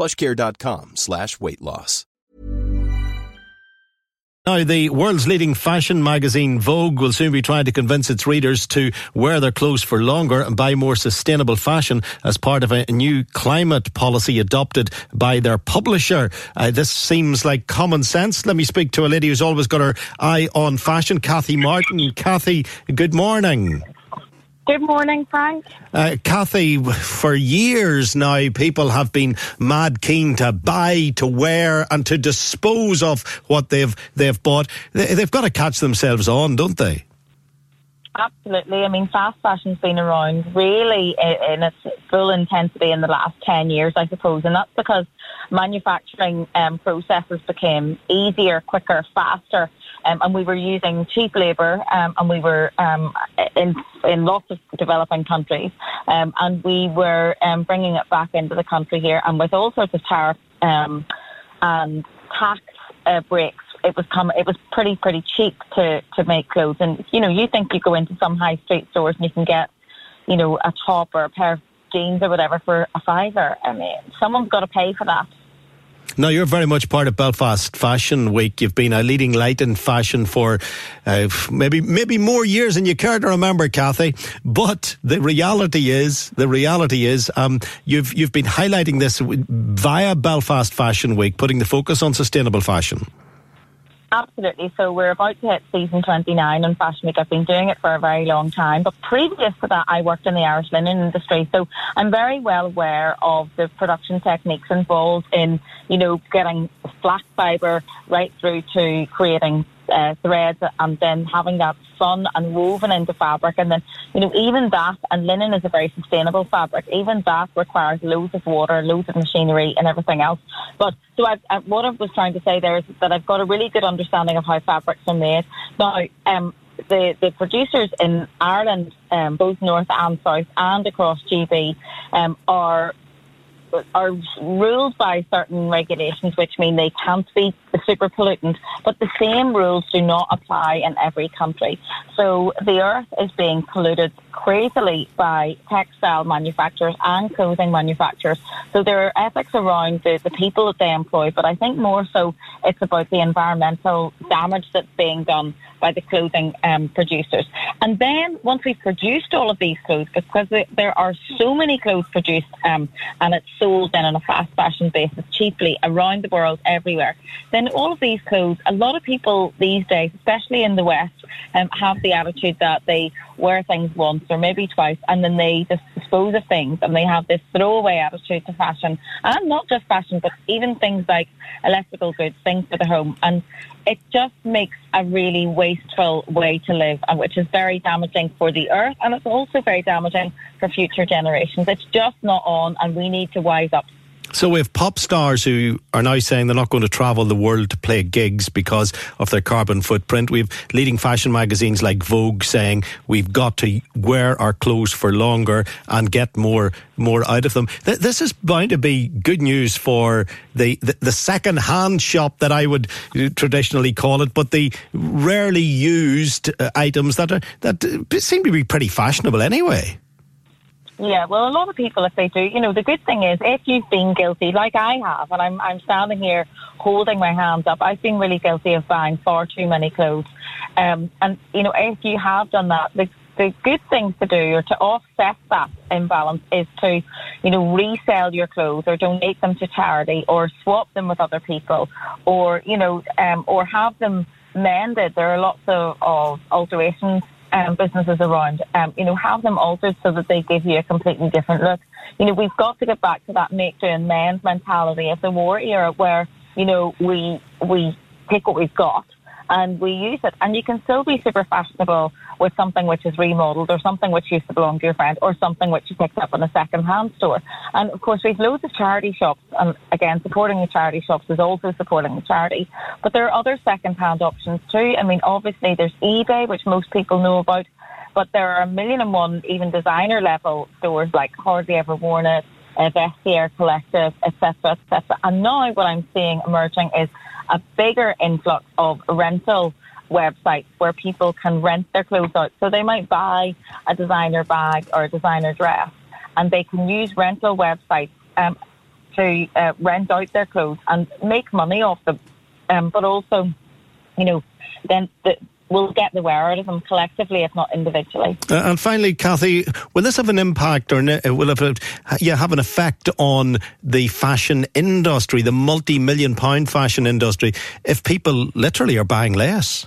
plushcare.com slash weight loss. Now, the world's leading fashion magazine Vogue will soon be trying to convince its readers to wear their clothes for longer and buy more sustainable fashion as part of a new climate policy adopted by their publisher. Uh, this seems like common sense. Let me speak to a lady who's always got her eye on fashion, Kathy Martin. Kathy, good morning. Good morning, Frank. Uh, Kathy, for years now, people have been mad keen to buy, to wear, and to dispose of what they've they've bought. They've got to catch themselves on, don't they? Absolutely. I mean, fast fashion's been around really in its full intensity in the last 10 years, I suppose. And that's because manufacturing um, processes became easier, quicker, faster. Um, and we were using cheap labour, um, and we were um, in in lots of developing countries, um, and we were um, bringing it back into the country here, and with all sorts of tariff um, and tax uh, breaks it was come it was pretty pretty cheap to to make clothes. And you know you think you go into some high street stores and you can get you know a top or a pair of jeans or whatever for a fiver. I mean someone's got to pay for that now, you're very much part of Belfast Fashion Week. You've been a leading light in fashion for uh, maybe maybe more years than you care to remember, Kathy. But the reality is, the reality is, um, you've you've been highlighting this via Belfast Fashion Week, putting the focus on sustainable fashion. Absolutely. So we're about to hit season 29 on Fashion Week. I've been doing it for a very long time. But previous to that, I worked in the Irish linen industry. So I'm very well aware of the production techniques involved in, you know, getting flax fibre right through to creating uh, threads and then having that spun and woven into fabric. And then, you know, even that, and linen is a very sustainable fabric, even that requires loads of water, loads of machinery and everything else. But so I've, I, what I was trying to say there is that I've got a really good understanding of how fabrics are made. Now, um, the, the producers in Ireland, um, both north and south and across GB, um, are are ruled by certain regulations, which mean they can't be super pollutant, but the same rules do not apply in every country. So the earth is being polluted crazily by textile manufacturers and clothing manufacturers. So there are ethics around the, the people that they employ, but I think more so it's about the environmental damage that's being done by the clothing um, producers. And then once we've produced all of these clothes, because there are so many clothes produced um, and it's sold then on a fast fashion basis cheaply around the world everywhere, then all of these clothes, a lot of people these days, especially in the West, um, have the attitude that they wear things once or maybe twice and then they just dispose of things and they have this throwaway attitude to fashion and not just fashion but even things like electrical goods, things for the home and it just makes a really wasteful way to live, which is very damaging for the earth, and it's also very damaging for future generations. It's just not on, and we need to wise up. So we have pop stars who are now saying they're not going to travel the world to play gigs because of their carbon footprint. We have leading fashion magazines like Vogue saying we've got to wear our clothes for longer and get more more out of them. This is bound to be good news for the, the, the second hand shop that I would traditionally call it, but the rarely used uh, items that are that seem to be pretty fashionable anyway. Yeah, well, a lot of people, if they do, you know, the good thing is if you've been guilty, like I have, and I'm, I'm standing here holding my hands up, I've been really guilty of buying far too many clothes. Um, and, you know, if you have done that, the, the good things to do or to offset that imbalance is to, you know, resell your clothes or donate them to charity or swap them with other people or, you know, um, or have them mended. There are lots of, of alterations um, businesses around, um, you know, have them altered so that they give you a completely different look. You know, we've got to get back to that make, do, and mend mentality of the war era where, you know, we, we take what we've got and we use it. And you can still be super fashionable with something which is remodeled or something which used to belong to your friend or something which you picked up in a second-hand store. And of course, we've loads of charity shops. And again, supporting the charity shops is also supporting the charity. But there are other second-hand options too. I mean, obviously there's eBay, which most people know about. But there are a million and one even designer level stores like Hardly Ever Worn It, uh, Vestiaire Collective, etc., etc. And now what I'm seeing emerging is a bigger influx of rental websites where people can rent their clothes out. So they might buy a designer bag or a designer dress, and they can use rental websites um, to uh, rent out their clothes and make money off them. Um, but also, you know, then the, will get the wear out of them collectively, if not individually. Uh, and finally, Kathy, will this have an impact or will it have, yeah, have an effect on the fashion industry, the multi million pound fashion industry, if people literally are buying less?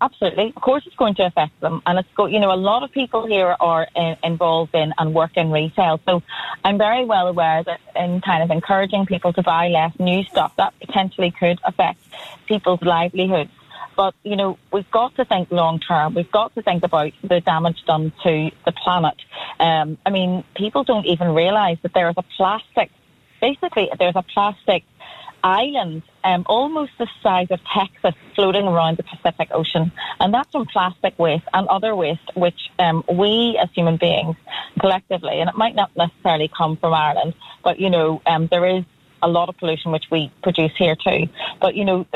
Absolutely. Of course, it's going to affect them. And it's go, you know, a lot of people here are in, involved in and work in retail. So I'm very well aware that in kind of encouraging people to buy less new stuff, that potentially could affect people's livelihoods. But, you know, we've got to think long term. We've got to think about the damage done to the planet. Um, I mean, people don't even realise that there is a plastic, basically, there's a plastic island um, almost the size of Texas floating around the Pacific Ocean. And that's from plastic waste and other waste, which um, we as human beings collectively, and it might not necessarily come from Ireland, but, you know, um, there is a lot of pollution which we produce here too. But you know,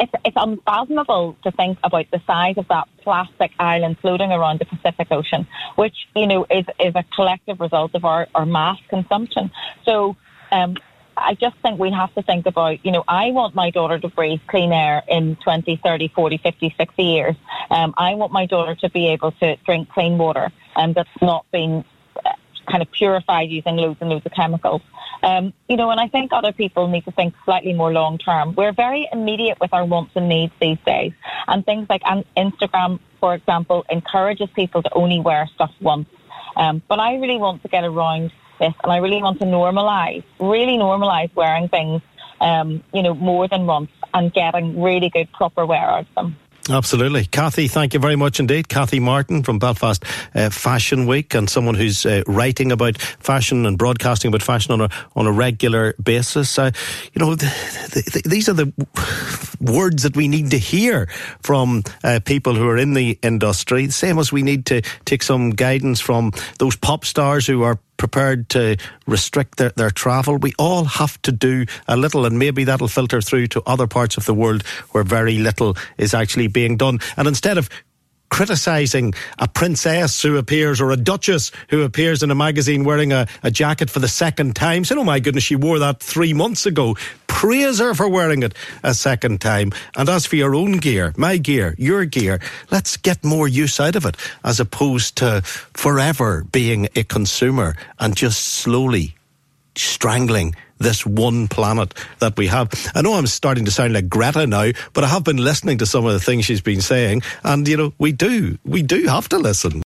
it's, it's unfathomable to think about the size of that plastic island floating around the Pacific Ocean, which you know is is a collective result of our, our mass consumption. So. Um, I just think we have to think about, you know, I want my daughter to breathe clean air in 20, 30, 40, 50, 60 years. Um, I want my daughter to be able to drink clean water and um, that's not been uh, kind of purified using loads and loads of chemicals. Um, you know, and I think other people need to think slightly more long term. We're very immediate with our wants and needs these days. And things like Instagram, for example, encourages people to only wear stuff once. Um, but I really want to get around this and I really want to normalise, really normalise wearing things, um, you know, more than once and getting really good proper wear out of them. Absolutely. Kathy, thank you very much indeed. Kathy Martin from Belfast uh, Fashion Week and someone who's uh, writing about fashion and broadcasting about fashion on a, on a regular basis. Uh, you know, the, the, these are the words that we need to hear from uh, people who are in the industry. Same as we need to take some guidance from those pop stars who are prepared to restrict their, their travel. We all have to do a little, and maybe that'll filter through to other parts of the world where very little is actually being done. And instead of criticising a princess who appears or a duchess who appears in a magazine wearing a, a jacket for the second time. Saying, oh my goodness, she wore that three months ago. Praise her for wearing it a second time. And as for your own gear, my gear, your gear, let's get more use out of it as opposed to forever being a consumer and just slowly strangling this one planet that we have. I know I'm starting to sound like Greta now, but I have been listening to some of the things she's been saying, and you know, we do, we do have to listen.